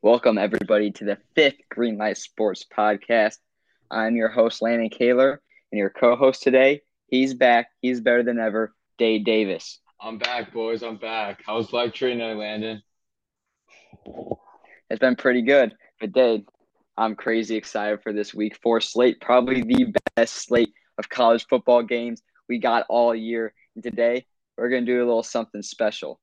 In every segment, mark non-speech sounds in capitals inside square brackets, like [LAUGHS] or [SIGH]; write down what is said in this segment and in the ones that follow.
Welcome, everybody, to the fifth Greenlight Sports Podcast. I'm your host, Landon Kahler, and your co host today. He's back. He's better than ever, Dade Davis. I'm back, boys. I'm back. How's life treating you, Landon? It's been pretty good. But, Dade, I'm crazy excited for this week four slate, probably the best slate of college football games we got all year. And today, we're going to do a little something special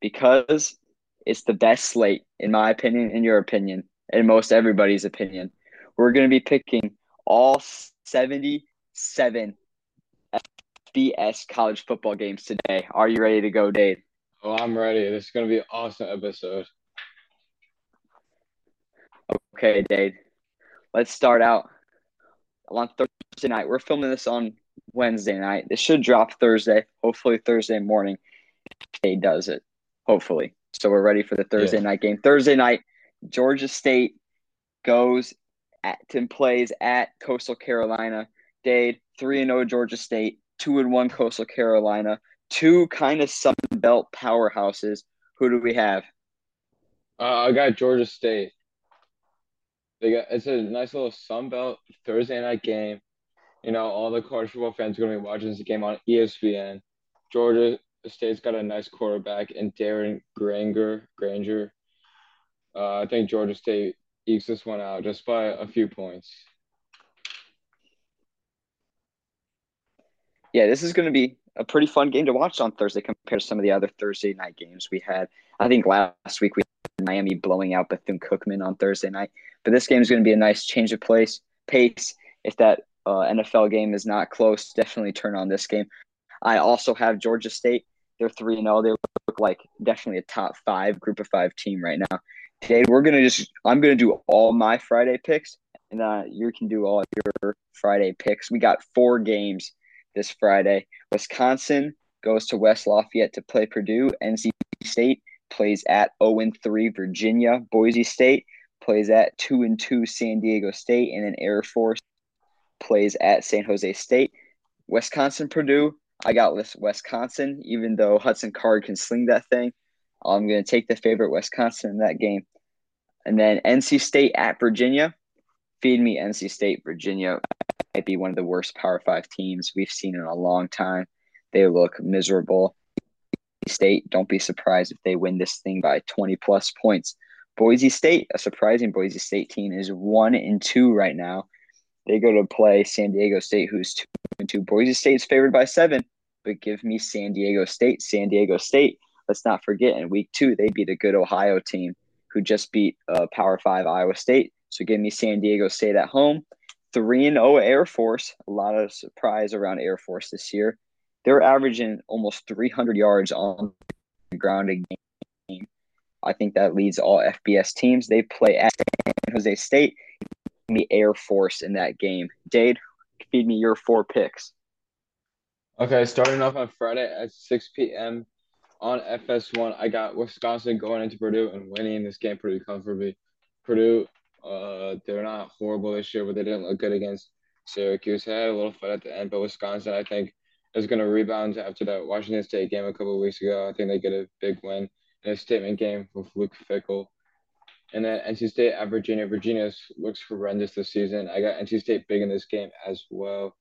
because it's the best slate, in my opinion, in your opinion, in most everybody's opinion. We're going to be picking all 77 FBS college football games today. Are you ready to go, Dave? Oh, I'm ready. This is going to be an awesome episode. Okay, Dave. Let's start out on Thursday night. We're filming this on Wednesday night. This should drop Thursday, hopefully Thursday morning. Dave does it, hopefully. So we're ready for the Thursday yeah. night game. Thursday night, Georgia State goes at and plays at Coastal Carolina. Dade, 3 and 0 Georgia State, 2 and 1 Coastal Carolina, two kind of Sun Belt powerhouses. Who do we have? Uh, I got Georgia State. They got it's a nice little Sun Belt Thursday night game. You know, all the college football fans are going to be watching this game on ESPN. Georgia State's got a nice quarterback in Darren Granger. Grainger. Uh, I think Georgia State ekes this one out just by a few points. Yeah, this is going to be a pretty fun game to watch on Thursday compared to some of the other Thursday night games we had. I think last week we had Miami blowing out Bethune Cookman on Thursday night, but this game is going to be a nice change of place pace. If that uh, NFL game is not close, definitely turn on this game. I also have Georgia State they're three and zero. Oh. They look like definitely a top five group of five team right now. Today we're gonna just I'm gonna do all my Friday picks, and uh, you can do all your Friday picks. We got four games this Friday. Wisconsin goes to West Lafayette to play Purdue. NC State plays at 0 and 3 Virginia. Boise State plays at 2 and 2 San Diego State, and then Air Force plays at San Jose State. Wisconsin Purdue I got Wisconsin, even though Hudson Card can sling that thing. I'm going to take the favorite Wisconsin in that game. And then NC State at Virginia. Feed me NC State. Virginia might be one of the worst Power Five teams we've seen in a long time. They look miserable. State, don't be surprised if they win this thing by 20 plus points. Boise State, a surprising Boise State team, is one and two right now. They go to play San Diego State, who's two two. Boise State's favored by seven but give me San Diego State. San Diego State, let's not forget, in week two, they beat a good Ohio team who just beat uh, Power Five Iowa State. So give me San Diego State at home. 3 and 0 Air Force. A lot of surprise around Air Force this year. They're averaging almost 300 yards on the ground a game. I think that leads all FBS teams. They play at San Jose State. Me Air Force in that game. Dade, feed me your four picks. Okay, starting off on Friday at 6 p.m. on FS1, I got Wisconsin going into Purdue and winning this game pretty comfortably. Purdue, uh, they're not horrible this year, but they didn't look good against Syracuse. They had a little fight at the end, but Wisconsin, I think, is going to rebound after that Washington State game a couple weeks ago. I think they get a big win in a statement game with Luke Fickell. And then NC State at Virginia. Virginia looks horrendous this season. I got NC State big in this game as well.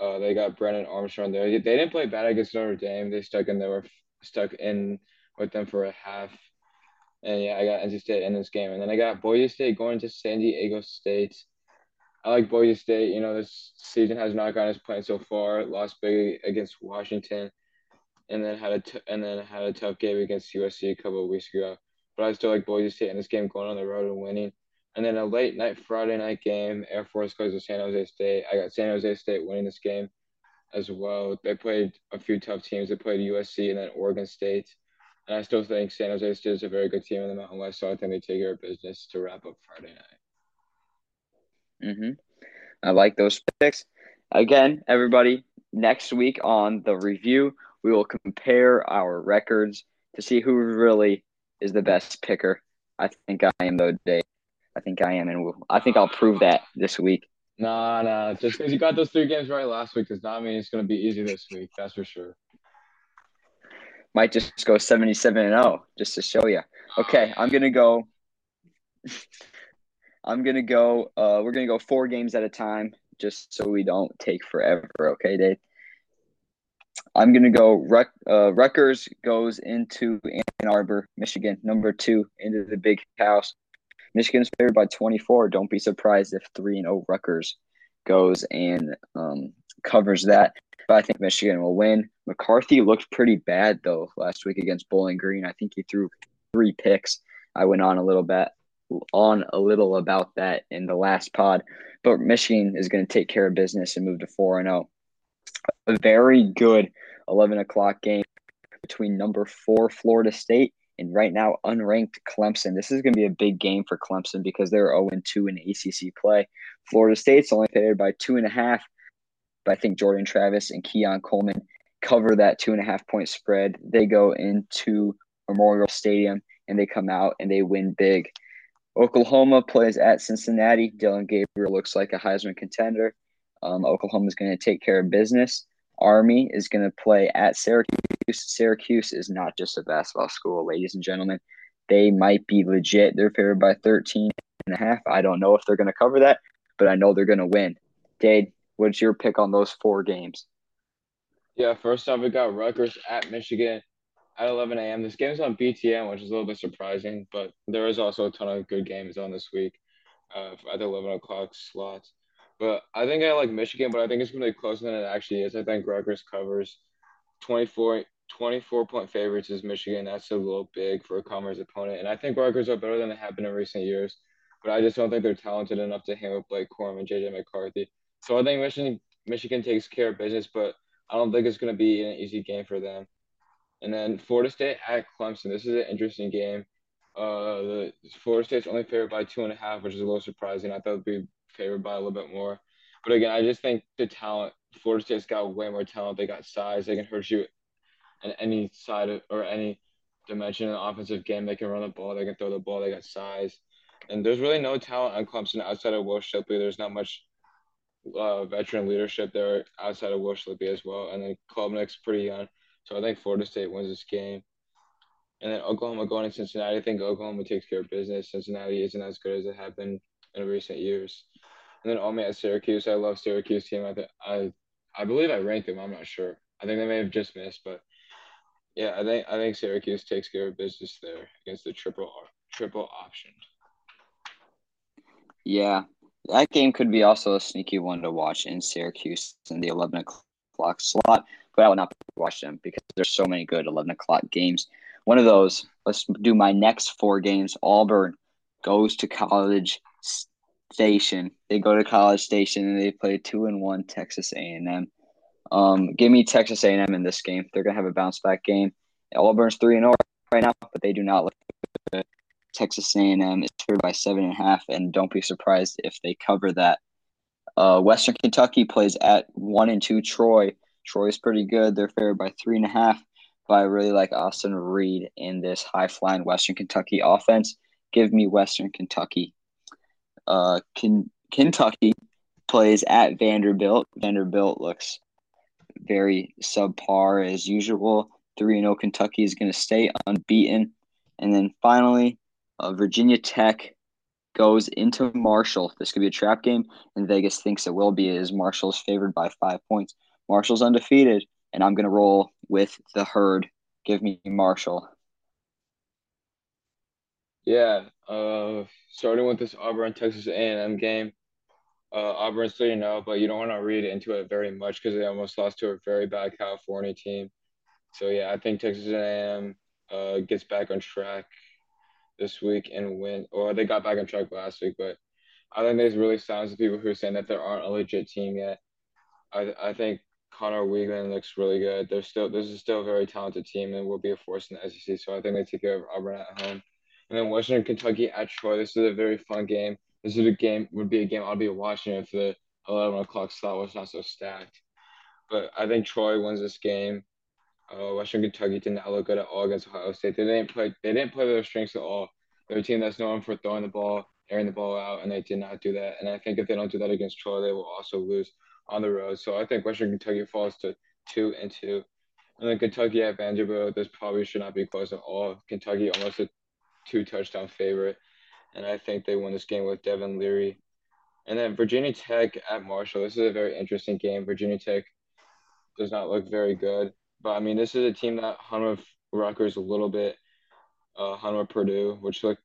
Uh, they got Brennan Armstrong there. They didn't play bad against Notre Dame. They stuck in. They were stuck in with them for a half. And yeah, I got NC State in this game, and then I got Boise State going to San Diego State. I like Boise State. You know, this season has not gone as planned so far. Lost big against Washington, and then had a t- and then had a tough game against USC a couple of weeks ago. But I still like Boise State in this game, going on the road and winning. And then a late night Friday night game, Air Force goes to San Jose State. I got San Jose State winning this game as well. They played a few tough teams. They played USC and then Oregon State. And I still think San Jose State is a very good team in the Mountain West, so I think they take care of business to wrap up Friday night. Mm-hmm. I like those picks. Again, everybody, next week on the review, we will compare our records to see who really is the best picker. I think I am though, Dave. I think I am, and we'll, I think I'll prove that this week. Nah, nah. Just because you got those three games right last week does not mean it's going to be easy this week. That's for sure. Might just go seventy-seven and zero, oh, just to show you. Okay, I'm gonna go. [LAUGHS] I'm gonna go. Uh, we're gonna go four games at a time, just so we don't take forever. Okay, Dave. I'm gonna go. Ruck, uh, Rutgers goes into Ann Arbor, Michigan, number two, into the Big House. Michigan's favored by 24. Don't be surprised if three and zero Rutgers goes and um, covers that. But I think Michigan will win. McCarthy looked pretty bad though last week against Bowling Green. I think he threw three picks. I went on a little bit on a little about that in the last pod, but Michigan is going to take care of business and move to four and zero. A very good eleven o'clock game between number four Florida State and right now unranked Clemson. This is going to be a big game for Clemson because they're 0 2 in ACC play. Florida State's only favored by two and a half. But I think Jordan Travis and Keon Coleman cover that two and a half point spread. They go into Memorial Stadium and they come out and they win big. Oklahoma plays at Cincinnati. Dillon Gabriel looks like a Heisman contender. Um, Oklahoma is going to take care of business. Army is going to play at Syracuse. Syracuse is not just a basketball school, ladies and gentlemen. They might be legit. They're favored by 13 and a half. I don't know if they're going to cover that, but I know they're going to win. Dade, what's your pick on those four games? Yeah, first off, we got Rutgers at Michigan at 11 a.m. This game's on BTN, which is a little bit surprising, but there is also a ton of good games on this week uh, at the 11 o'clock slots. But I think I like Michigan, but I think it's going to be closer than it actually is. I think Rutgers covers 24, 24 point favorites is Michigan. That's a little big for a Commerce opponent. And I think Rutgers are better than they have been in recent years. But I just don't think they're talented enough to handle Blake Corum and JJ McCarthy. So I think Michigan Michigan takes care of business, but I don't think it's going to be an easy game for them. And then Florida State at Clemson. This is an interesting game. Uh, the Florida State's only favored by two and a half, which is a little surprising. I thought it'd be favored by a little bit more. But again, I just think the talent. Florida State's got way more talent. They got size. They can hurt you in any side of, or any dimension in the offensive game. They can run the ball. They can throw the ball. They got size. And there's really no talent on Clemson outside of Will Shipley. There's not much uh, veteran leadership there outside of Will Shipley as well. And then Klubnik's pretty young. So I think Florida State wins this game. And then Oklahoma going to Cincinnati. I think Oklahoma takes care of business. Cincinnati isn't as good as it have been in recent years. And then oh, Army at Syracuse. I love Syracuse team. I think I I believe I ranked them. I'm not sure. I think they may have just missed, but yeah, I think I think Syracuse takes care of business there against the triple triple option. Yeah, that game could be also a sneaky one to watch in Syracuse in the 11 o'clock slot, but I will not watch them because there's so many good 11 o'clock games. One of those, let's do my next four games. Auburn goes to College Station. They go to College Station and they play two and one Texas A&M. Um, give me Texas A&M in this game. They're gonna have a bounce back game. Auburn's three and zero right now, but they do not look good. Texas A&M is favored by seven and a half, and don't be surprised if they cover that. Uh, Western Kentucky plays at one and two Troy. Troy's pretty good. They're favored by three and a half. But I really like Austin Reed in this high flying Western Kentucky offense. Give me Western Kentucky. Uh, Kentucky plays at Vanderbilt. Vanderbilt looks very subpar as usual. 3 0 Kentucky is going to stay unbeaten. And then finally, uh, Virginia Tech goes into Marshall. This could be a trap game, and Vegas thinks it will be, as Marshall's favored by five points. Marshall's undefeated, and I'm going to roll with the herd. Give me Marshall. Yeah, uh, starting with this Auburn Texas A&M game. Uh, Auburn's 3 0, but you don't want to read into it very much because they almost lost to a very bad California team. So yeah, I think Texas A&M uh, gets back on track this week and win. Or they got back on track last week, but I think there's really signs of people who are saying that there aren't a legit team yet. I I think Conner Weigman looks really good. There's still this is still a very talented team and will be a force in the SEC. So I think they take care of Auburn at home. And then Western Kentucky at Troy. This is a very fun game. This is a game would be a game I'll be watching if the eleven o'clock slot was not so stacked. But I think Troy wins this game. Uh, Western Kentucky did not look good at all against Ohio State. They didn't play. They didn't play their strengths at all. They're a team that's known for throwing the ball, airing the ball out, and they did not do that. And I think if they don't do that against Troy, they will also lose on the road. So I think Western Kentucky falls to two and two. And then Kentucky at Vanderbilt, this probably should not be close at all. Kentucky almost a two touchdown favorite. and I think they win this game with Devin Leary. And then Virginia Tech at Marshall. This is a very interesting game. Virginia Tech does not look very good, but I mean, this is a team that hung with Rutgers a little bit, uh, hung with Purdue, which looked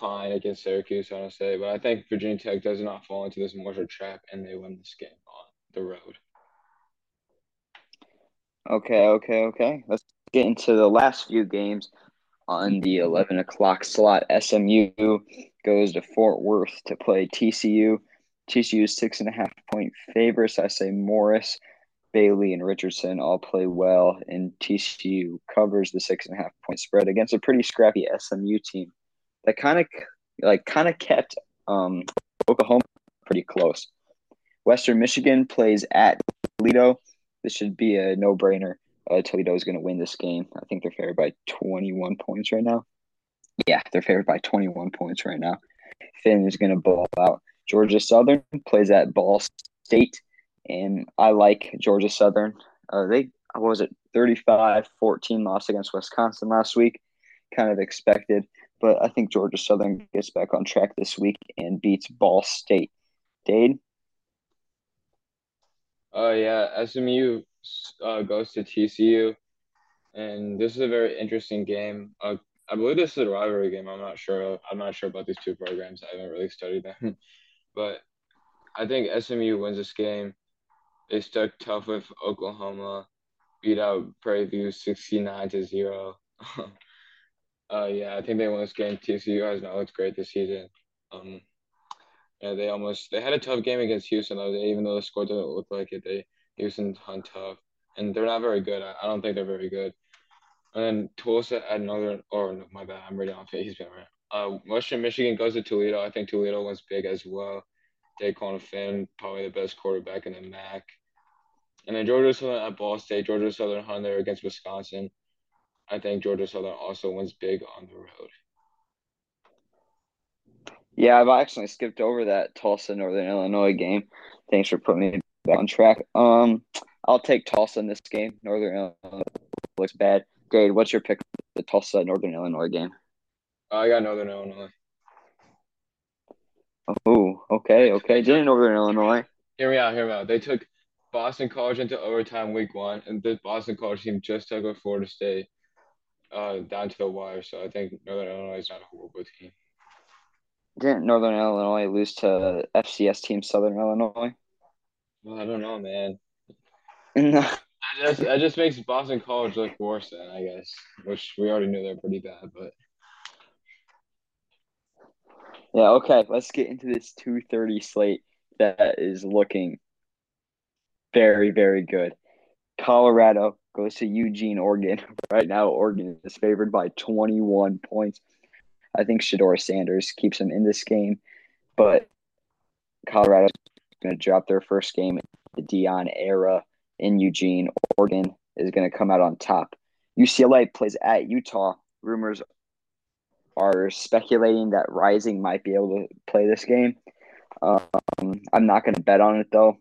fine against Syracuse, I want to say. But I think Virginia Tech does not fall into this Marshall trap, and they win this game on the road. Okay, okay, okay. Let's get into the last few games on the 11 o'clock slot. SMU goes to Fort Worth to play TCU. TCU is six and a half point favorites. I say Morris, Bailey, and Richardson all play well, and TCU covers the six and a half point spread against a pretty scrappy SMU team that kind of like kind of kept um, Oklahoma pretty close. Western Michigan plays at Toledo. This should be a no brainer. Uh, Toledo is going to win this game. I think they're favored by 21 points right now. Yeah, they're favored by 21 points right now. Finn is going to ball out. Georgia Southern plays at Ball State, and I like Georgia Southern. Uh, they what was it 35-14 loss against Wisconsin last week. Kind of expected, but I think Georgia Southern gets back on track this week and beats Ball State. Dade. Oh uh, yeah, SMU uh, goes to TCU, and this is a very interesting game. Uh, I believe this is a rivalry game. I'm not sure. I'm not sure about these two programs. I haven't really studied them, [LAUGHS] but I think SMU wins this game. They stuck tough with Oklahoma, beat out Prairie View 69 to zero. [LAUGHS] uh, yeah, I think they won this game. TCU has not looked great this season. Um, yeah, they almost they had a tough game against Houston though. They, even though the score didn't look like it, they Houston's hung tough, and they're not very good. I, I don't think they're very good. And then Tulsa at Northern, or no, my bad, I'm reading off. He's been right. Uh, Western Michigan goes to Toledo. I think Toledo was big as well. Dequan Finn, probably the best quarterback in the MAC. And then Georgia Southern at Ball State. Georgia Southern hung there against Wisconsin. I think Georgia Southern also wins big on the road. Yeah, I've actually skipped over that Tulsa Northern Illinois game. Thanks for putting me back on track. Um, I'll take Tulsa in this game. Northern Illinois looks bad. Dade, what's your pick for the Tulsa Northern Illinois game? Uh, I got Northern Illinois. Oh, okay, okay. Didn't Northern Illinois. Hear me out, hear me out. They took Boston College into overtime week one, and the Boston College team just took a Florida State uh, down to the wire. So I think Northern Illinois is not a horrible team. Didn't Northern Illinois lose to FCS team Southern Illinois? I don't know, man. No. That just that just makes Boston College look worse, then I guess, which we already knew they're pretty bad, but. Yeah. Okay. Let's get into this two thirty slate that is looking very very good. Colorado goes to Eugene, Oregon. [LAUGHS] Right now, Oregon is favored by twenty one points. I think Shedeur Sanders keeps them in this game, but Colorado's going to drop their first game the Deion era in Eugene. Oregon is going to come out on top. UCLA plays at Utah. Rumors are speculating that Rising might be able to play this game. Um, I'm not going to bet on it though.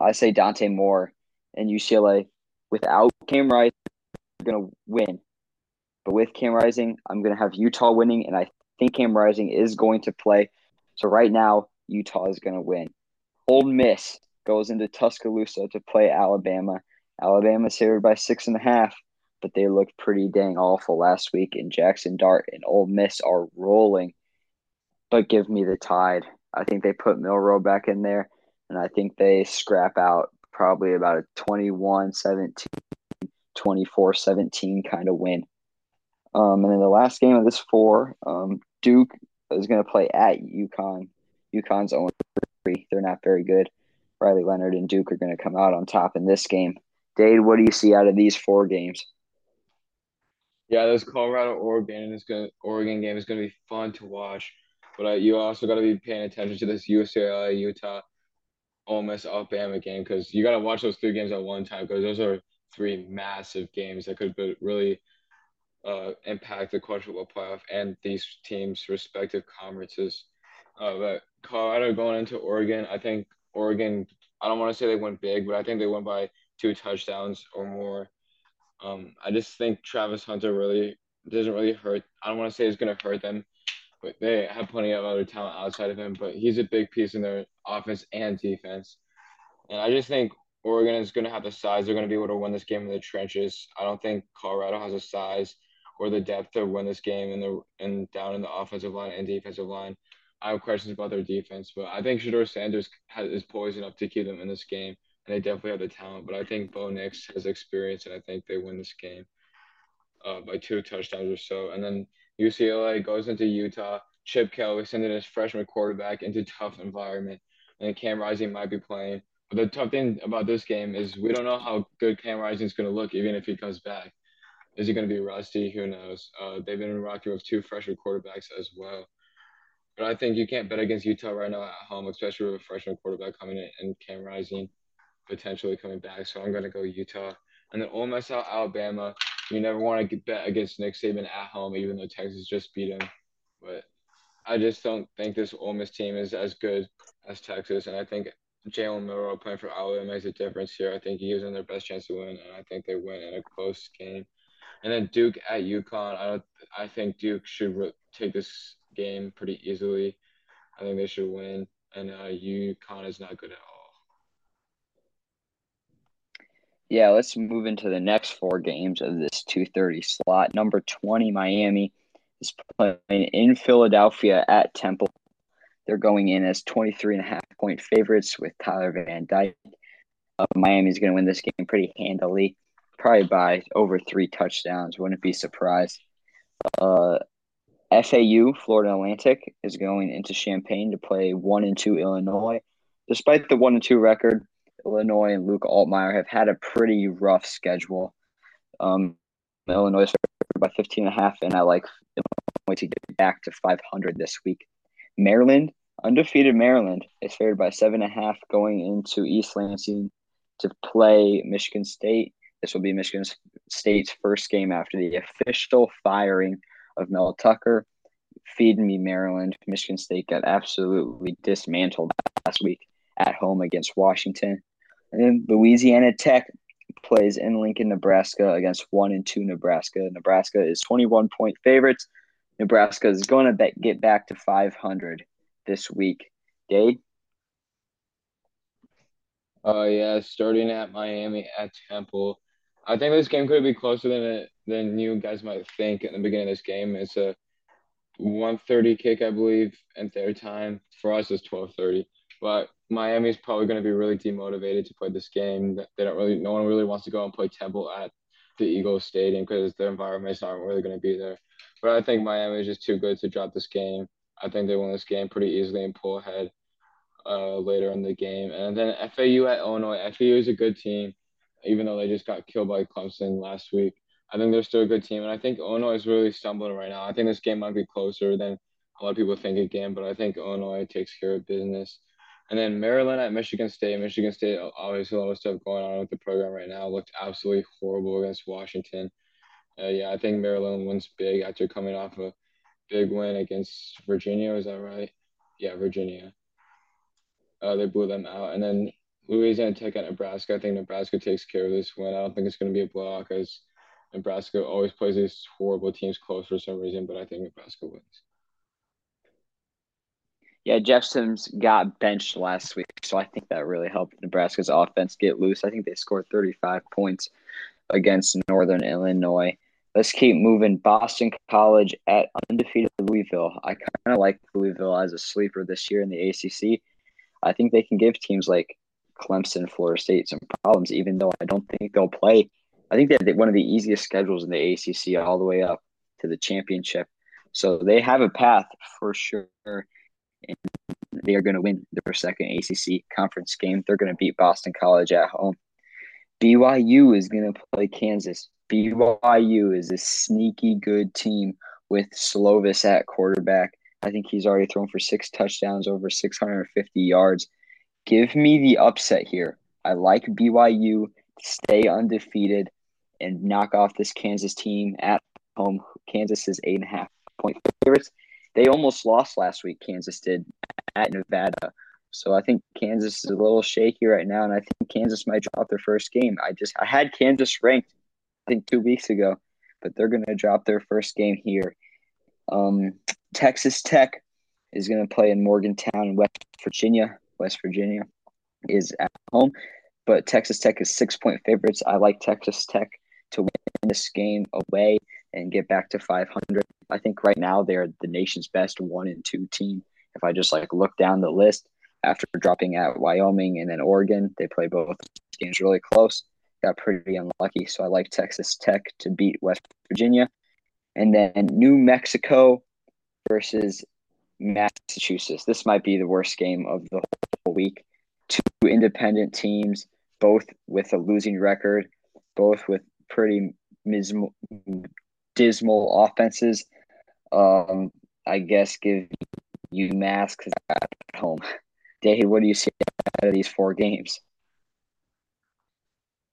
I say Dante Moore and UCLA without Cam Rising are going to win. But with Cam Rising, I'm going to have Utah winning, and I think Cam Rising is going to play. So right now, Utah is going to win. Ole Miss goes into Tuscaloosa to play Alabama. Alabama is favored by six and a half, but they looked pretty dang awful last week. And Jackson Dart and Ole Miss are rolling. But give me the tide. I think they put Milroe back in there, and I think they scrap out probably about a 21 17, 24 17 kind of win. Um, and then the last game of this four, um, Duke is going to play at UConn. UConn's three. They're not very good. Riley Leonard and Duke are going to come out on top in this game. Dade, what do you see out of these four games? Yeah, this Colorado Oregon is going Oregon game is going to be fun to watch, but uh, you also got to be paying attention to this UCLA Utah Ole Miss Alabama game because you got to watch those three games at one time because those are three massive games that could really uh, impact the football playoff and these teams' respective conferences. Uh, but Colorado going into Oregon, I think Oregon. I don't want to say they went big, but I think they went by two touchdowns or more. Um, I just think Travis Hunter really doesn't really hurt. I don't want to say it's going to hurt them, but they have plenty of other talent outside of him. But he's a big piece in their offense and defense. And I just think Oregon is going to have the size. They're going to be able to win this game in the trenches. I don't think Colorado has the size or the depth to win this game in the and down in the offensive line and defensive line. I have questions about their defense, but I think Shedeur Sanders has, is poised enough to keep them in this game, and they definitely have the talent. But I think Bo Nix has experience, and I think they win this game uh, by two touchdowns or so. And then UCLA goes into Utah. Chip Kelly sending his freshman quarterback into tough environment, and Cam Rising might be playing. But the tough thing about this game is we don't know how good Cam Rising is going to look, even if he comes back. Is he going to be rusty? Who knows? Uh, they've been rocking with two freshman quarterbacks as well. But I think you can't bet against Utah right now at home, especially with a freshman quarterback coming in and Cam Rising potentially coming back. So I'm going to go Utah. And then Ole Miss out Alabama. You never want to bet against Nick Saban at home, even though Texas just beat him. But I just don't think this Ole Miss team is as good as Texas. And I think Jalen Milroe playing for Alabama makes a difference here. I think he gives them their best chance to win, and I think they win in a close game. And then Duke at UConn. I don't. I think Duke should re- take this game pretty easily. I think they should win, and uh, UConn is not good at all. Yeah, let's move into the next four games of this 2:30 slot. Number 20 Miami is playing in Philadelphia at Temple. They're going in as 23 and a half point favorites with Tyler Van Dyke. Uh, Miami's going to win this game pretty handily, probably by over three touchdowns. Wouldn't be surprised. Uh, FAU, Florida Atlantic, is going into Champaign to play one and two Illinois. Despite the one and two record, Illinois and Luke Altmyer have had a pretty rough schedule. Um, Illinois is by 15 and a half, and I like Illinois to get back to 500 this week. Maryland, undefeated Maryland, is favored by seven and a half going into East Lansing to play Michigan State. This will be Michigan State's first game after the official firing of Mel Tucker. Feed me, Maryland. Michigan State got absolutely dismantled last week at home against Washington. And then Louisiana Tech plays in Lincoln, Nebraska against one and two Nebraska. Nebraska is 21 point favorites. Nebraska is going to be- get back to 500 this week. Dave? Uh, yeah, starting at Miami at Temple. I think this game could be closer than it, than you guys might think at the beginning of this game. It's a 130 kick, I believe, and their time. For us, it's 1230. But Miami's probably going to be really demotivated to play this game. They don't really, no one really wants to go and play Temple at the Eagles Stadium because the environment's not really going to be there. But I think Miami is just too good to drop this game. I think they win this game pretty easily and pull ahead uh, later in the game. And then FAU at Illinois. FAU is a good team, even though they just got killed by Clemson last week. I think they're still a good team, and I think Illinois is really stumbling right now. I think this game might be closer than a lot of people think again, but I think Illinois takes care of business. And then Maryland at Michigan State. Michigan State, obviously, a lot of stuff going on with the program right now. Looked absolutely horrible against Washington. Uh, yeah, I think Maryland wins big after coming off a big win against Virginia. Is that right? Yeah, Virginia. Uh, they blew them out. And then Louisiana Tech at Nebraska. I think Nebraska takes care of this win. I don't think it's going to be a blowout because Nebraska always plays these horrible teams close for some reason, but I think Nebraska wins. Yeah, Jeff Sims got benched last week, so I think that really helped Nebraska's offense get loose. I think they scored 35 points against Northern Illinois. Let's keep moving. Boston College at undefeated Louisville. I kind of like Louisville as a sleeper this year in the ACC. I think they can give teams like Clemson, Florida State some problems, even though I don't think they'll play. I think they have one of the easiest schedules in the ACC all the way up to the championship. So they have a path for sure and they are going to win their second ACC conference game. They're going to beat Boston College at home. BYU is going to play Kansas. BYU is a sneaky good team with Slovis at quarterback. I think he's already thrown for six touchdowns, over 650 yards. Give me the upset here. I like BYU to stay undefeated and knock off this Kansas team at home. Kansas is eight and a half point favorites. They almost lost last week, Kansas did at Nevada. So I think Kansas is a little shaky right now, and I think Kansas might drop their first game. I just I had Kansas ranked, I think two weeks ago, but they're going to drop their first game here. Um, Texas Tech is going to play in Morgantown, West Virginia. West Virginia is at home, but Texas Tech is six point favorites. I like Texas Tech to win this game away and get back to 500. I think right now they're the nation's best one and two team. If I just like look down the list after dropping at Wyoming and then Oregon, they play both games really close. Got pretty unlucky, so I like Texas Tech to beat West Virginia, and then New Mexico versus Massachusetts. This might be the worst game of the whole week. Two independent teams, both with a losing record, both with pretty mismo- dismal offenses. Um, I guess give UMass because at home. [LAUGHS] Dave, what do you see out of these four games?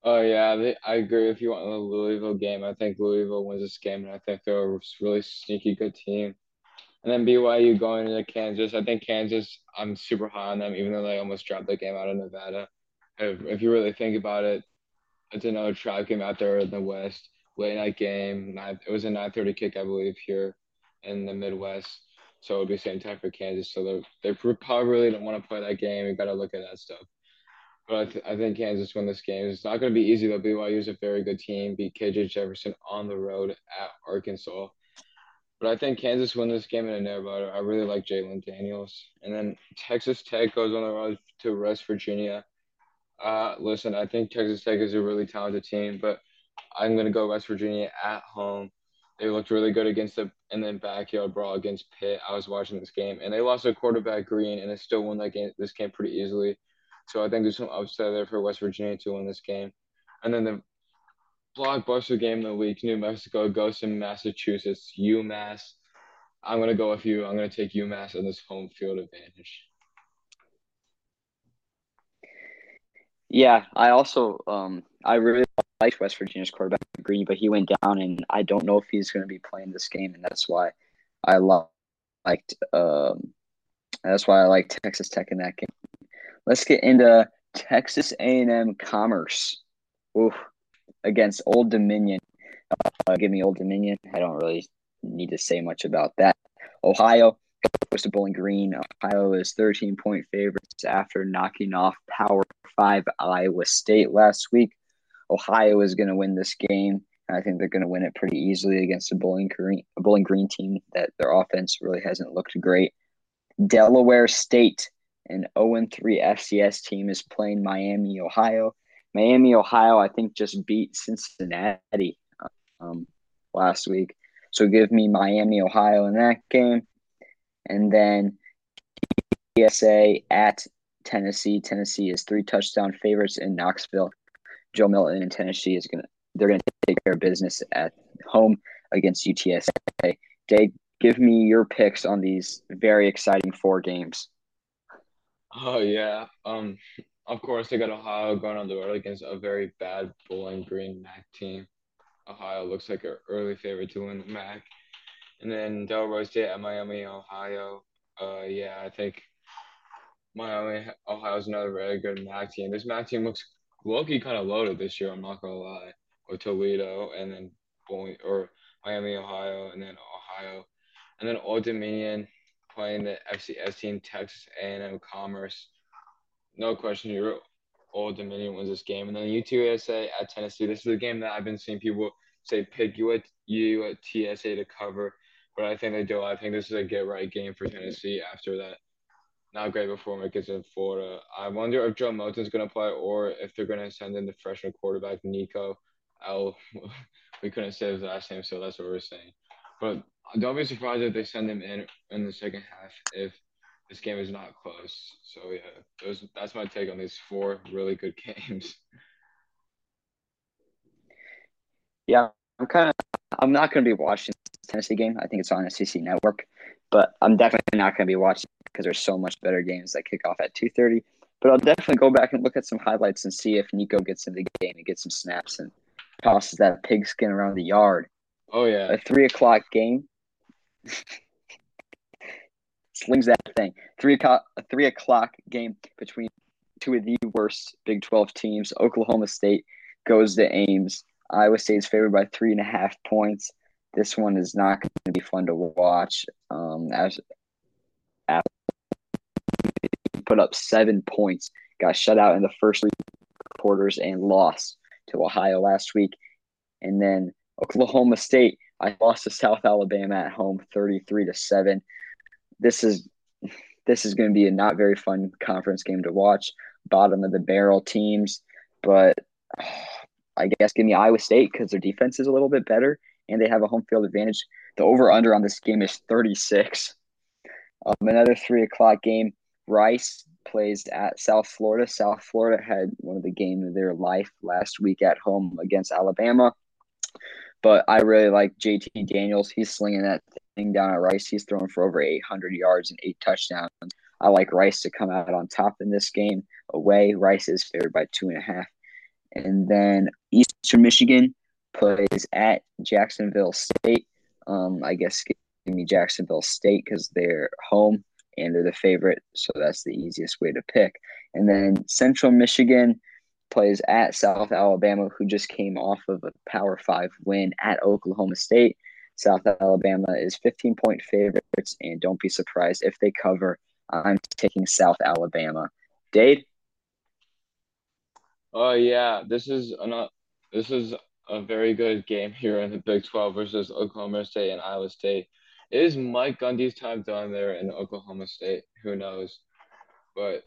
Oh yeah, they, I agree with you on the Louisville game. I think Louisville wins this game, and I think they're a really sneaky good team. And then BYU going into Kansas. I think Kansas, I'm super high on them, even though they almost dropped the game out of Nevada. If, if you really think about it, it's another trap game out there in the West, late night game. it was a 9:30 kick, I believe, here in the Midwest. So it'll be same time for Kansas. So they probably really don't want to play that game. You got to look at that stuff. But I, th- I think Kansas win this game. It's not going to be easy though. BYU is a very good team. Beat KJ Jefferson on the road at Arkansas. But I think Kansas win this game in a biter. I really like Jalon Daniels. And then Texas Tech goes on the road to West Virginia. Uh, listen, I think Texas Tech is a really talented team, but I'm going to go West Virginia at home. They looked really good against the and then backyard brawl against Pitt. I was watching this game, and they lost their quarterback Greene, and they still won that game. This game pretty easily. So I think there's some upside there for West Virginia to win this game. And then the blockbuster game of the week, New Mexico goes to Massachusetts, UMass. I'm gonna go with you. I'm gonna take UMass on this home field advantage. Yeah, I also um I really liked West Virginia's quarterback Greene, but he went down, and I don't know if he's going to be playing this game, and that's why I liked um that's why I like Texas Tech in that game. Let's get into Texas A&M Commerce. Oof, against Old Dominion. Uh, give me Old Dominion. I don't really need to say much about that. Ohio to Bowling Green. Ohio is 13 point favorites after knocking off Power 5 Iowa State last week. Ohio is going to win this game. I think they're going to win it pretty easily against a Bowling Green, a Bowling Green team that their offense really hasn't looked great. Delaware State, an 0 3 FCS team, is playing Miami, Ohio. Miami, Ohio, I think just beat Cincinnati um, last week. So give me Miami, Ohio in that game. And then UTSA at Tennessee. Tennessee is three touchdown favorites in Knoxville. Joe Milton in Tennessee is gonna they're gonna take care of business at home against UTSA. Dave, give me your picks on these very exciting four games. Oh yeah. Um of course they got Ohio going on the road against a very bad Bowling Green MAC team. Ohio looks like an early favorite to win the MAC. And then Delaware State at Miami, Ohio. Uh, yeah, I think Miami, Ohio is another very good MAC team. This MAC team looks Loki kind of loaded this year. I'm not gonna lie. With Toledo and then Bowling or Miami, Ohio, and then Ohio, and then Old Dominion playing the FCS team, Texas A&M Commerce. No question, your Old Dominion wins this game, and then UTSA at Tennessee. This is a game that I've been seeing people say pick you at you at TSA to cover but I think they do. I think this is a get right game for Tennessee after that not great performance against Florida. I wonder if Joe Milton's going to play or if they're going to send in the freshman quarterback Nico. L. [LAUGHS] we couldn't say his last name, so that's what we're saying. But don't be surprised if they send him in in the second half if this game is not close. So yeah, those that's my take on these four really good [LAUGHS] games. Yeah, I'm kind of I'm not going to be watching Tennessee game. I think it's on SEC Network, but I'm definitely not going to be watching because there's so much better games that kick off at 2:30. But I'll definitely go back and look at some highlights and see if Nico gets in the game and gets some snaps and tosses that pigskin around the yard. Oh yeah, a three o'clock game. [LAUGHS] slings that thing. Three o'clock, a three o'clock game between two of the worst Big Twelve teams. Oklahoma State goes to Ames. Iowa State is favored by three and a half points. This one is not going to be fun to watch. Um, as, as put up seven points, got shut out in the first three quarters and lost to Ohio last week, and then Oklahoma State. I lost to South Alabama at home, thirty-three to seven. This is this is going to be a not very fun conference game to watch. Bottom of the barrel teams, but [SIGHS] I guess give me Iowa State because their defense is a little bit better and they have a home field advantage. The over under on this game is 36. Um, another three o'clock game. Rice plays at South Florida. South Florida had one of the games of their life last week at home against Alabama. But I really like JT Daniels. He's slinging that thing down at Rice. He's throwing for over 800 yards and eight touchdowns. I like Rice to come out on top in this game. Away, Rice is favored by two and a half. And then Eastern Michigan plays at Jacksonville State. Um, I guess give me Jacksonville State because they're home and they're the favorite, so that's the easiest way to pick. And then Central Michigan plays at South Alabama, who just came off of a Power Five win at Oklahoma State. South Alabama is 15 point favorites, and don't be surprised if they cover. I'm taking South Alabama. Dade? Oh yeah, this is not this is a very good game here in the Big 12 versus Oklahoma State and Iowa State. Is Mike Gundy's time done there in Oklahoma State? Who knows? But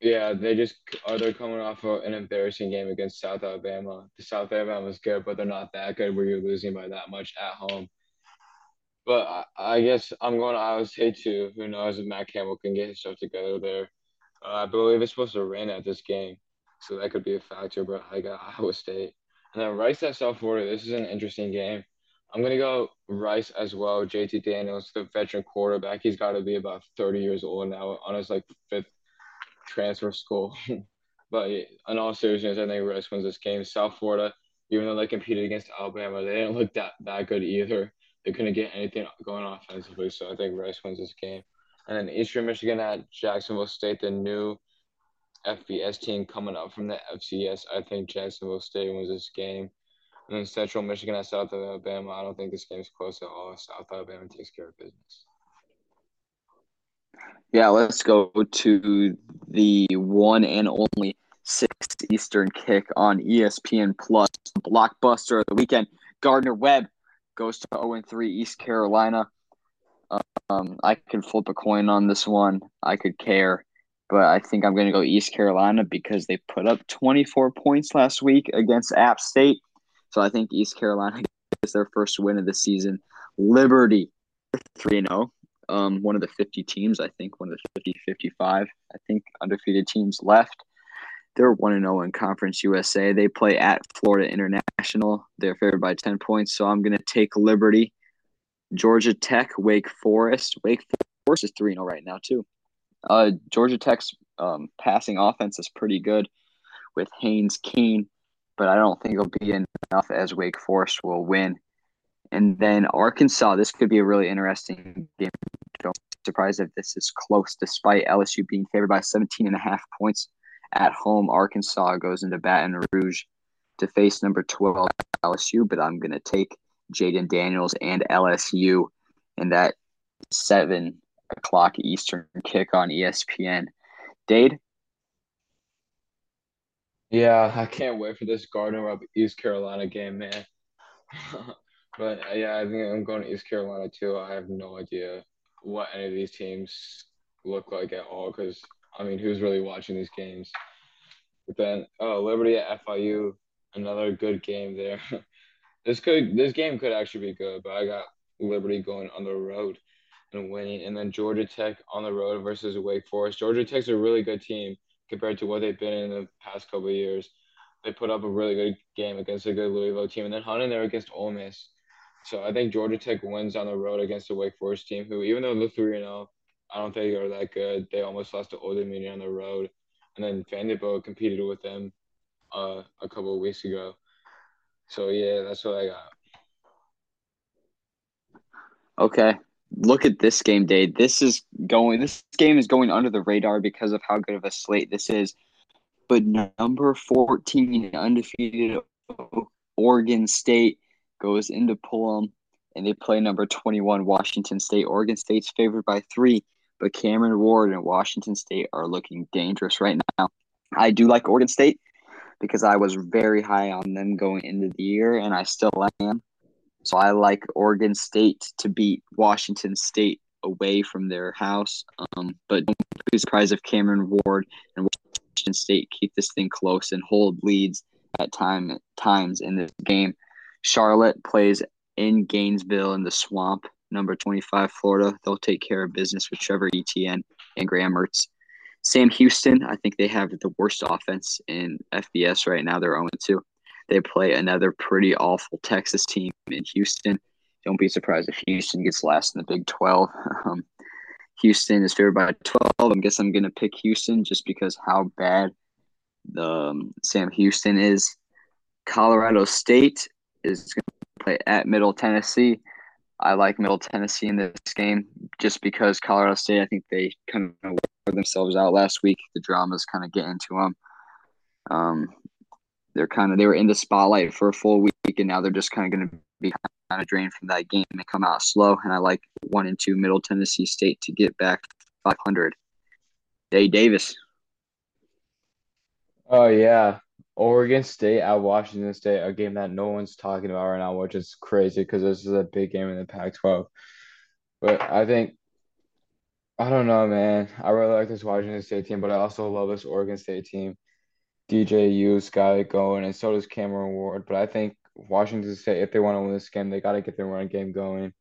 yeah, they just are they coming off of an embarrassing game against South Alabama. The South Alabama was good, but they're not that good where you're losing by that much at home. But I, I guess I'm going to Iowa State too. Who knows if Matt Campbell can get his stuff together there? Uh, I believe it's supposed to rain at this game, so that could be a factor. But I got Iowa State. And then Rice at South Florida. This is an interesting game. I'm gonna go Rice as well. JT Daniels, the veteran quarterback. He's got to be about 30 years old now on his like fifth transfer school. [LAUGHS] but in all seriousness, I think Rice wins this game. South Florida, even though they competed against Alabama, they didn't look that that good either. They couldn't get anything going offensively, so I think Rice wins this game. And then Eastern Michigan at Jacksonville State, the new FBS team coming up from the FCS. I think Jacksonville State wins this game. And then Central Michigan at South Alabama. I don't think this game's close at all. South Alabama takes care of business. Yeah, let's go to the one and only six Eastern kick on ESPN Plus. Blockbuster of the weekend. Gardner Webb goes to 0 3 East Carolina. Um, I could flip a coin on this one. I could care but I think I'm going to go East Carolina because they put up 24 points last week against App State. So I think East Carolina [LAUGHS] is their first win of the season. Liberty 3 0. Um, one of the 50 teams, I think, one of the 50 55, I think, undefeated teams left. They're 1 0 in Conference USA. They play at Florida International. They're favored by 10 points. So I'm going to take Liberty. Georgia Tech, Wake Forest. Wake Forest is 3 0 right now, too. Uh, Georgia Tech's um, passing offense is pretty good with Haynes King, but I don't think it'll be enough as Wake Forest will win. And then Arkansas, this could be a really interesting game. Don't be surprised if this is close, despite LSU being favored by 17 and a half points at home. Arkansas goes into Baton Rouge to face number 12 LSU, but I'm going to take Jayden Daniels and LSU in that seven o'clock Eastern kick on ESPN. Dade? Yeah, I can't wait for this Gardner Webb East Carolina game, man. [LAUGHS] but uh, yeah, I think I'm going to East Carolina too. I have no idea what any of these teams look like at all because I mean, who's really watching these games? But then, oh, Liberty at FIU, another good game there. [LAUGHS] this could this game could actually be good, but I got Liberty going on the road and winning. And then Georgia Tech on the road versus Wake Forest. Georgia Tech's a really good team compared to what they've been in the past couple of years. They put up a really good game against a good Louisville team, and then hung in there against Ole Miss. So I think Georgia Tech wins on the road against the Wake Forest team, who even though they're three zero, I don't think are that good. They almost lost to Old Dominion on the road, and then Vanderbilt competed with them uh, a couple of weeks ago. So yeah, that's what I got. Okay, look at this game day. This is going. This game is going under the radar because of how good of a slate this is. But number fourteen undefeated Oregon State goes into Pullman and they play number 21 Washington State. Oregon State's favored by three, but Cameron Ward and Washington State are looking dangerous right now. I do like Oregon State because I was very high on them going into the year, and I still am. So I like Oregon State to beat Washington State away from their house. Um, but don't be surprised if Cameron Ward and Washington State keep this thing close and hold leads at time times in this game. Charlotte plays in Gainesville in the swamp, number 25 Florida. They'll take care of business with Trevor Etienne and Graham Mertz. Sam Houston, I think they have the worst offense in FBS right now. They're 0 2. They play another pretty awful Texas team in Houston. Don't be surprised if Houston gets last in the Big 12. [LAUGHS] Um, Houston is favored by 12. I guess I'm going to pick Houston just because how bad the um, Sam Houston is. Colorado State is going to play at Middle Tennessee. I like Middle Tennessee in this game just because Colorado State, I think they kind of wore themselves out last week. The dramas kind of get into them. Um, they're kind of they were in the spotlight for a full week, and now they're just kind of going to be kind of drained from that game and come out slow. And I like one and two Middle Tennessee State to get back 500. Dade Davis. Oh yeah, Oregon State at Washington State, a game that no one's talking about right now, which is crazy because this is a big game in the Pac-12. But I think I don't know, man. I really like this Washington State team, but I also love this Oregon State team. DJU's got it going, and so does Cameron Ward. But I think Washington State, if they want to win this game, they got to get their run game going.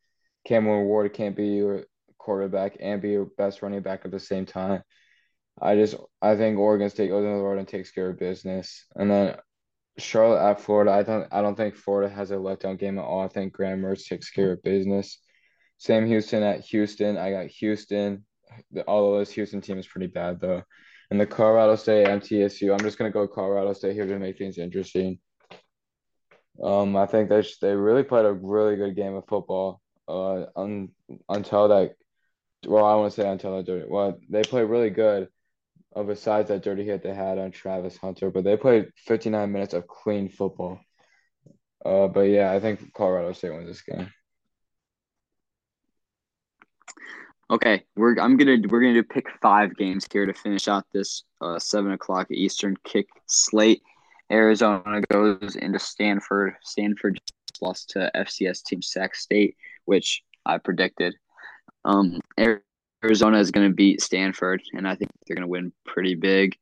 Cameron Ward can't be your quarterback and be your best running back at the same time. I just I think Oregon State goes into the road and takes care of business, and then Charlotte at Florida. I don't I don't think Florida has a letdown game at all. I think Graham Mertz takes care of business. Sam Houston at Houston. I got Houston. All of this Houston team is pretty bad though. And the Colorado State MTSU. I'm just gonna go Colorado State here to make things interesting. Um, I think they they really played a really good game of football. Uh, un, until that, well, I want to say until that dirty. Well, they played really good. Uh, besides that dirty hit they had on Travis Hunter, but they played 59 minutes of clean football. Uh, but yeah, I think Colorado State wins this game. Okay, we're I'm gonna we're gonna do pick five games here to finish out this uh, seven o'clock Eastern kick slate. Arizona goes into Stanford. Stanford lost to FCS team Sac State, which I predicted. Um, Arizona is going to beat Stanford, and I think they're going to win pretty big.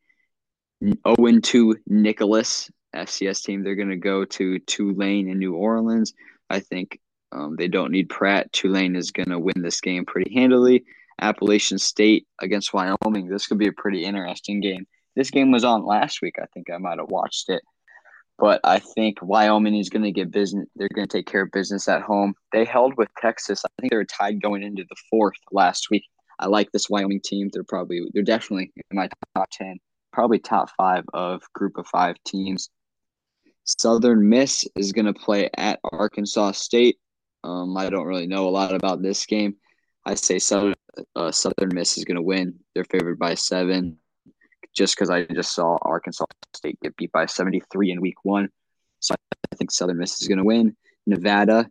0 2 Nicholls FCS team. They're going to go to Tulane in New Orleans. I think um, they don't need Pratt. Tulane is going to win this game pretty handily. Appalachian State against Wyoming. This could be a pretty interesting game. This game was on last week. I think I might have watched it. But I think Wyoming is going to get business. They're going to take care of business at home. They held with Texas. I think they were tied going into the fourth last week. I like this Wyoming team. They're probably they're definitely in my top ten, probably top five of group of five teams. Southern Miss is going to play at Arkansas State. Um, I don't really know a lot about this game. I say Southern, uh, Southern Miss is going to win. They're favored by seven, just because I just saw Arkansas State get beat by 73 in week one. So I think Southern Miss is going to win. Nevada,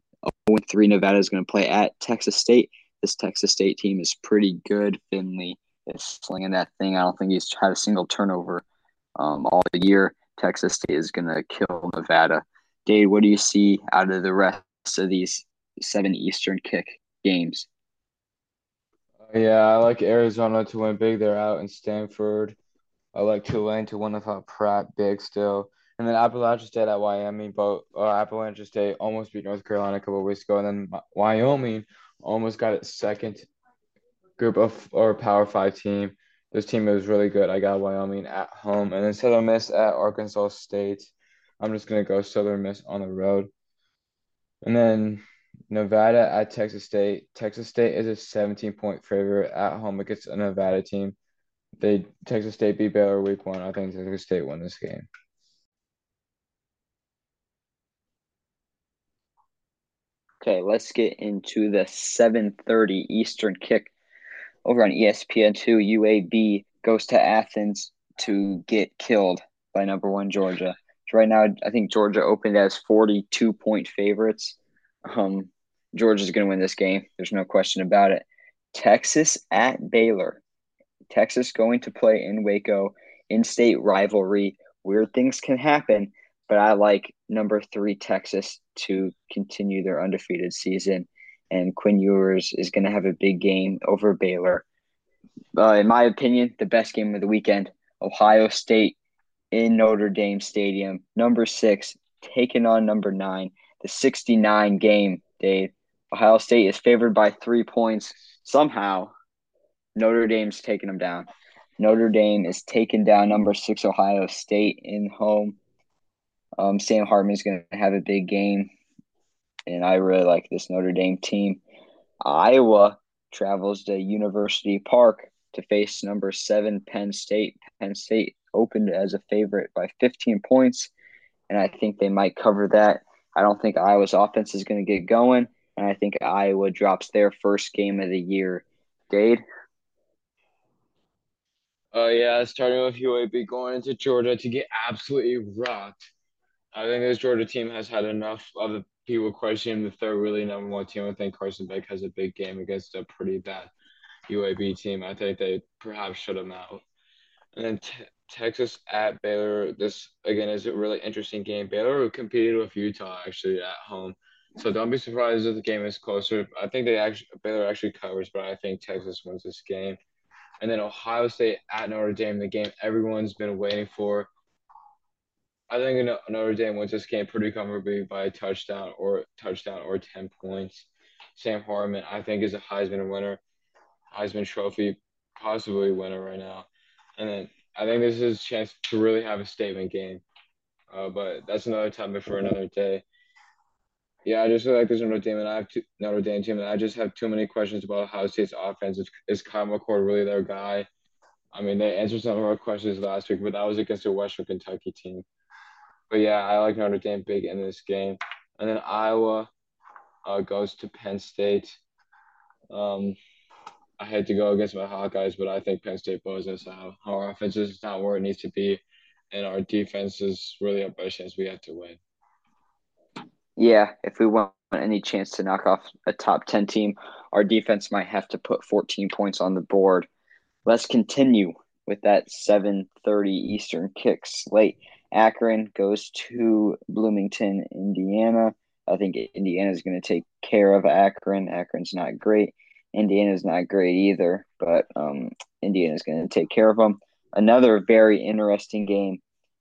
0 3 Nevada is going to play at Texas State. This Texas State team is pretty good. Finley is slinging that thing. I don't think he's had a single turnover um, all year. Texas State is going to kill Nevada. Dade, what do you see out of the rest of these seven Eastern kick games. Yeah, I like Arizona to win big. They're out in Stanford. I like Tulane to win without Pratt big still. And then Appalachian State at Wyoming, but uh, Appalachian State almost beat North Carolina a couple weeks ago. And then Wyoming almost got its second group of or Power Five team. This team is really good. I got Wyoming at home. And then Southern Miss at Arkansas State. I'm just to go Southern Miss on the road. And then Nevada at Texas State. Texas State is a 17 point favorite at home against a Nevada team. They Texas State beat Baylor week one. I think Texas State won this game. Okay, let's get into the 7:30 Eastern kick over on ESPN2. UAB goes to Athens to get killed by number one Georgia. Right now, I think Georgia opened as 42 point favorites. Um, Georgia's going to win this game. There's no question about it. Texas at Baylor. Texas going to play in Waco, in state rivalry. Weird things can happen, but I like number three Texas to continue their undefeated season. And Quinn Ewers is going to have a big game over Baylor. Uh, in my opinion, the best game of the weekend Ohio State in Notre Dame Stadium. Number six taking on number nine. The 69 game, Dade. Ohio State is favored by three points. Somehow, Notre Dame's taking them down. Notre Dame is taking down number six Ohio State in home. Um, Sam Hartman is going to have a big game, and I really like this Notre Dame team. Iowa travels to University Park to face number seven Penn State. Penn State opened as a favorite by 15 points, and I think they might cover that. I don't think Iowa's offense is going to get going, and I think Iowa drops their first game of the year. Dade? Uh, yeah, starting with UAB going into Georgia to get absolutely rocked. I think this Georgia team has had enough of the people questioning if they're really number one team. I think Carson Beck has a big game against a pretty bad UAB team. I think they perhaps should have out. And then t- Texas at Baylor. This again is a really interesting game. Baylor competed with Utah actually at home, so don't be surprised if the game is closer. I think they actually Baylor actually covers, but I think Texas wins this game. And then Ohio State at Notre Dame, the game everyone's been waiting for. I think Notre Dame wins this game pretty comfortably by a touchdown or touchdown or ten points. Sam Hartman, I think, is a Heisman winner, Heisman Trophy possibly winner right now. And then I think this is a chance to really have a statement game. Uh, but that's another topic for another day. Yeah, I just feel like there's Notre Dame, and I have two, Notre Dame team, and I just have too many questions about Ohio State's offense. Is, is Kyle McCord really their guy? I mean, they answered some of our questions last week, but that was against a Western Kentucky team. But yeah, I like Notre Dame big in this game. And then Iowa uh, goes to Penn State. Um, I had to go against my Hawkeyes, but I think Penn State blows us out. Our offense is not where it needs to be, and our defense is really our best chance we have to win. Yeah, if we want any chance to knock off a top 10 team, our defense might have to put 14 points on the board. Let's continue with that 7:30 Eastern kick slate. Akron goes to Bloomington, Indiana. I think Indiana is going to take care of Akron. Akron's not great. Indiana's not great either, but um, Indiana's going to take care of them. Another very interesting game.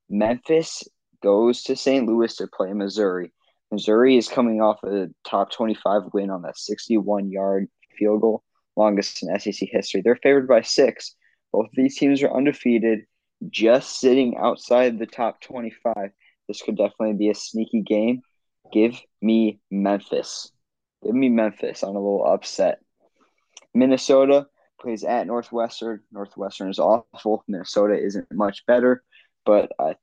Memphis goes to St. Louis to play Missouri. Missouri is coming off a top 25 win on that 61 yard field goal, longest in SEC history. They're favored by six. Both of these teams are undefeated, just sitting outside the top 25. This could definitely be a sneaky game. Give me Memphis. Give me Memphis on a little upset. Minnesota plays at Northwestern. Northwestern is awful. Minnesota isn't much better, but I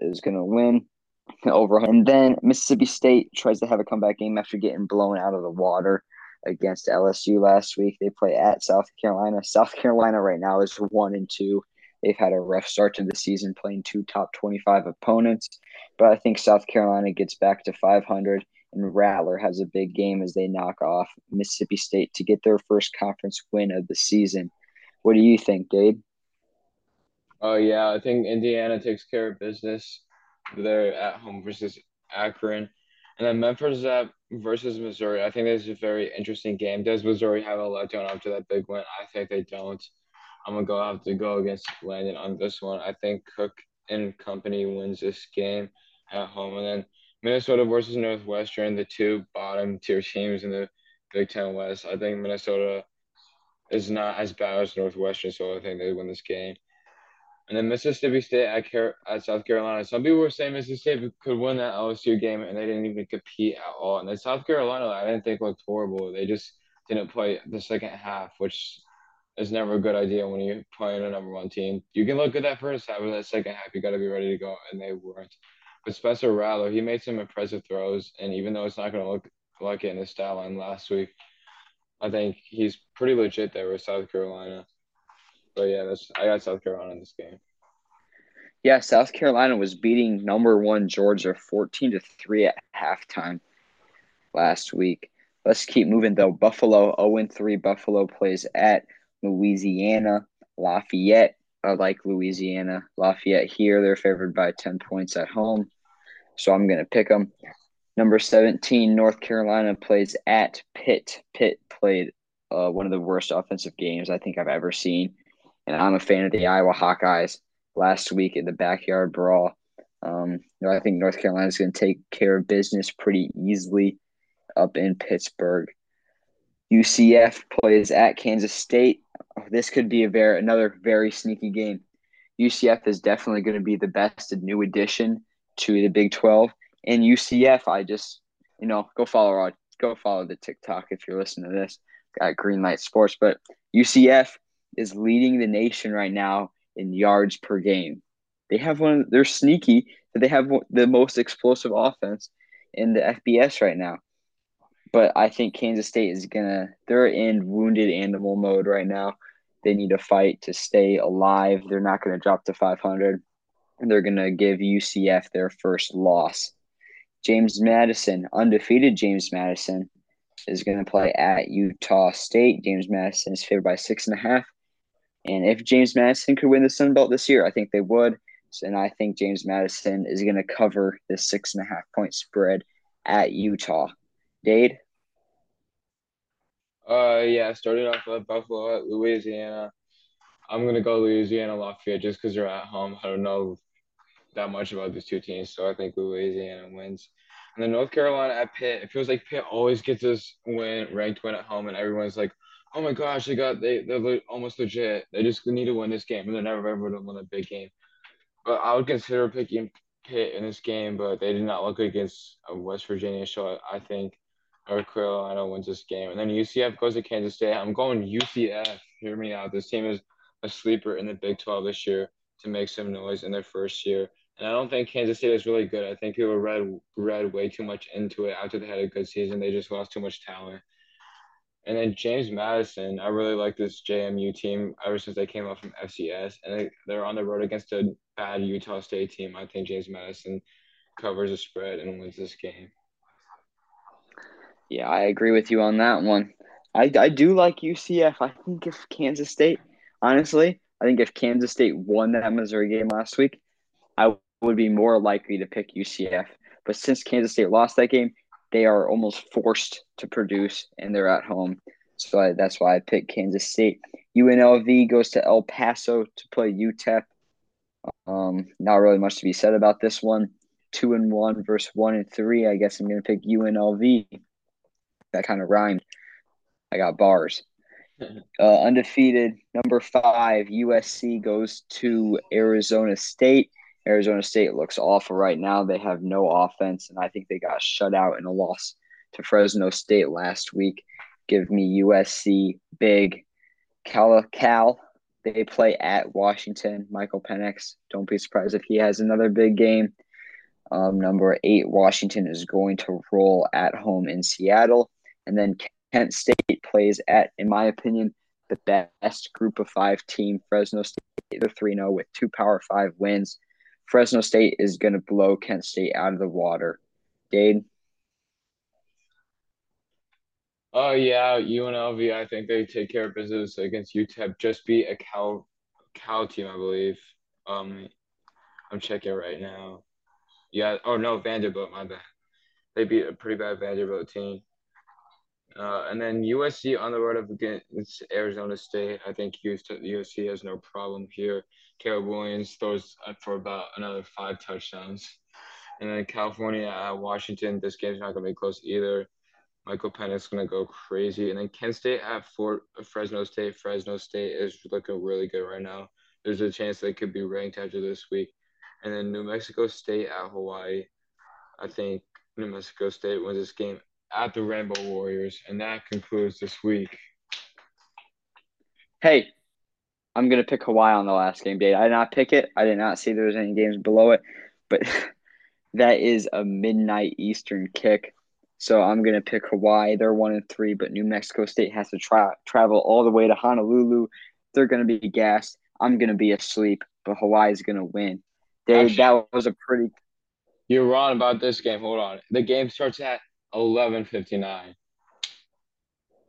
is going to win [LAUGHS] over. And then Mississippi State tries to have a comeback game after getting blown out of the water against LSU last week. They play at South Carolina. South Carolina right now is one and two. They've had a rough start to the season playing two top 25 opponents, but I think South Carolina gets back to 500 and Rattler has a big game as they knock off Mississippi State to get their first conference win of the season. What do you think, Gabe? Oh, uh, yeah, I think Indiana takes care of business. They're at home versus Akron. And then Memphis at versus Missouri. I think this is a very interesting game. Does Missouri have a letdown after that big win? I think they don't. I'm gonna go have to go against Landon on this one. I think Cook and company wins this game at home, and then Minnesota versus Northwestern, the two bottom tier teams in the Big Ten West. I think Minnesota is not as bad as Northwestern, so I think they win this game. And then Mississippi State at, Car- at South Carolina. Some people were saying Mississippi State could win that LSU game, and they didn't even compete at all. And then South Carolina, I didn't think looked horrible. They just didn't play the second half, which is never a good idea when you're playing a number one team. You can look at that first half, but that second half, you got to be ready to go, and they weren't. But Spencer Rattler, he made some impressive throws, and even though it's not going to look like it in his stat line last week, I think he's pretty legit there with South Carolina. But yeah, that's I got South Carolina in this game. Yeah, South Carolina was beating number one Georgia 14 to 3 at halftime last week. Let's keep moving though. Buffalo 0 3. Buffalo plays at Louisiana. Lafayette, I like Louisiana. Lafayette here, they're favored by 10 points at home. So I'm going to pick them. Number 17, North Carolina plays at Pitt. Pitt played uh, one of the worst offensive games I think I've ever seen. And I'm a fan of the Iowa Hawkeyes last week in the backyard brawl. Um, I think North Carolina is going to take care of business pretty easily up in Pittsburgh. UCF plays at Kansas State. This could be a very another very sneaky game. UCF is definitely going to be the best new addition to the Big 12. And UCF, I just, you know, go follow go follow the TikTok if you're listening to this at Greenlight Sports. But UCF is leading the nation right now in yards per game. They have one. They're sneaky, but they have the most explosive offense in the FBS right now. But I think Kansas State is gonna. They're in wounded animal mode right now. They need to fight to stay alive. They're not to drop to 500 they're going to give UCF their first loss. James Madison, undefeated James Madison, is going to play at Utah State. James Madison is favored by six and a half. And if James Madison could win the Sun Belt this year, I think they would. And I think James Madison is going to cover the six and a half point spread at Utah. Dade? Uh, yeah, starting off with Buffalo at Louisiana. I'm gonna go Louisiana Lafayette just because they're at home. I don't know that much about these two teams, so I think Louisiana wins. And then North Carolina at Pitt, it feels like Pitt always gets this win, ranked win at home, and everyone's like, "Oh my gosh, they got they they're almost legit. They just need to win this game, and they're never ever to win a big game." But I would consider picking Pitt in this game, but they did not look against West Virginia, so I think North Carolina wins this game. And then UCF goes to Kansas State. I'm going UCF. Hear me out. This team is a sleeper in the Big 12 this year to make some noise in their first year. And I don't think Kansas State is really good. I think people read read way too much into it after they had a good season. They just lost too much talent. And then James Madison, I really like this JMU team ever since they came up from FCS, and they, they're on the road against a bad Utah State team. I think James Madison covers the spread and wins this game. Yeah, I agree with you on that one. I, I do like UCF. I think if Kansas State, honestly, I think if Kansas State won that Missouri game last week, I would be more likely to pick UCF. But since Kansas State lost that game, they are almost forced to produce, and they're at home. So I, that's why I picked Kansas State. UNLV goes to El Paso to play UTEP. Um, not really much to be said about this one. Two and one versus one and three. I guess I'm going to pick UNLV. That kind of rhymed. I got bars. Uh, undefeated number five USC goes to Arizona State. Arizona State looks awful right now. They have no offense, and I think they got shut out in a loss to Fresno State last week. Give me USC big. Cal, Cal they play at Washington. Michael Penix. Don't be surprised if he has another big game. Um, number eight, Washington is going to roll at home in Seattle. And then Kent State plays at, in my opinion, the best group of five team, Fresno State. They're 3 0 with two Power Five wins. Fresno State is going to blow Kent State out of the water. Dade? Oh, yeah. UNLV, I think they take care of business against UTEP. Just beat a Cal, Cal team, I believe. Um, I'm checking right now. Yeah. Oh, no, Vanderbilt, my bad. They beat a pretty bad Vanderbilt team. Uh, and then USC on the road up against Arizona State. I think USC has no problem here. Caleb Williams throws for about another five touchdowns. And then California at Washington, this game's not going to be close either. Michael Penix is going to go crazy. And then Kent State at Fort Fresno State. Fresno State is looking really good right now. There's a chance they could be ranked after this week. And then New Mexico State at Hawaii. I think New Mexico State wins this game at the Rainbow Warriors. And that concludes this week. Hey, I'm gonna pick Hawaii on the last game day. I did not pick it. I did not see there was any games below it, but [LAUGHS] that is a midnight Eastern kick. So I'm gonna pick Hawaii. They're one and three, but New Mexico State has to try travel all the way to Honolulu. They're gonna be gassed. I'm gonna be asleep, but Hawaii's gonna win. Dade, Actually- that was a pretty You're wrong about this game. Hold on. The game starts at 11:59.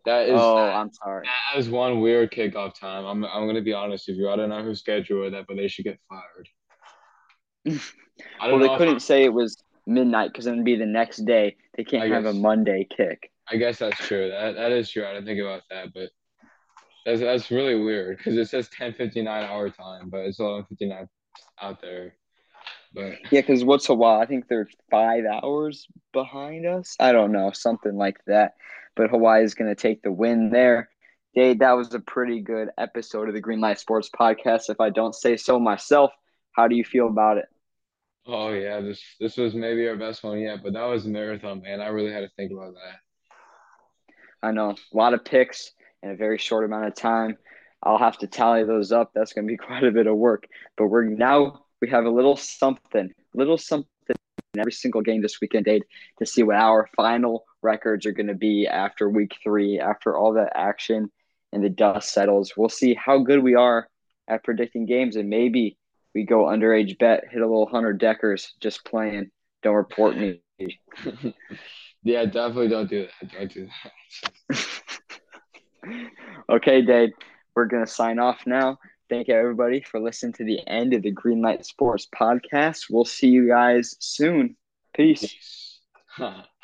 That is Oh, that, I'm sorry. that is one weird kickoff time. I'm I'm gonna be honest with you. I don't know who scheduled that, but they should get fired. [LAUGHS] I Well, don't they know. if couldn't say it was midnight because it'd be the next day. They can't I have a. Monday kick. I guess that's true. That that is true. I didn't think about that, but that's that's really weird because it says 10:59 our time, but it's 11:59 out there. But Yeah, because what's Hawaii? I think they're five hours behind us. I don't know, something like that. But Hawaii is going to take the win there. Dade, that was a pretty good episode of the Greenlight Sports Podcast. If I don't say so myself, how do you feel about it? oh yeah, this this was maybe our best one yet. But that was a marathon, man. I really had to think about that. I know a lot of picks in a very short amount of time. I'll have to tally those up. That's going to be [LAUGHS] quite a bit of work. But we're now we have a little something, little something in every single game this weekend, Dade, to see what our final records are going to be after week three, after all that action and the dust settles. We'll see how good we are at predicting games, and maybe we go underage bet, hit a little hundred deckers just playing. Don't report me. [LAUGHS] yeah, definitely don't do that. Don't do that. [LAUGHS] okay, Dade, we're going to sign off now. Thank you, everybody, for listening to the end of the Greenlight Sports podcast. We'll see you guys soon. Peace. Peace. [LAUGHS]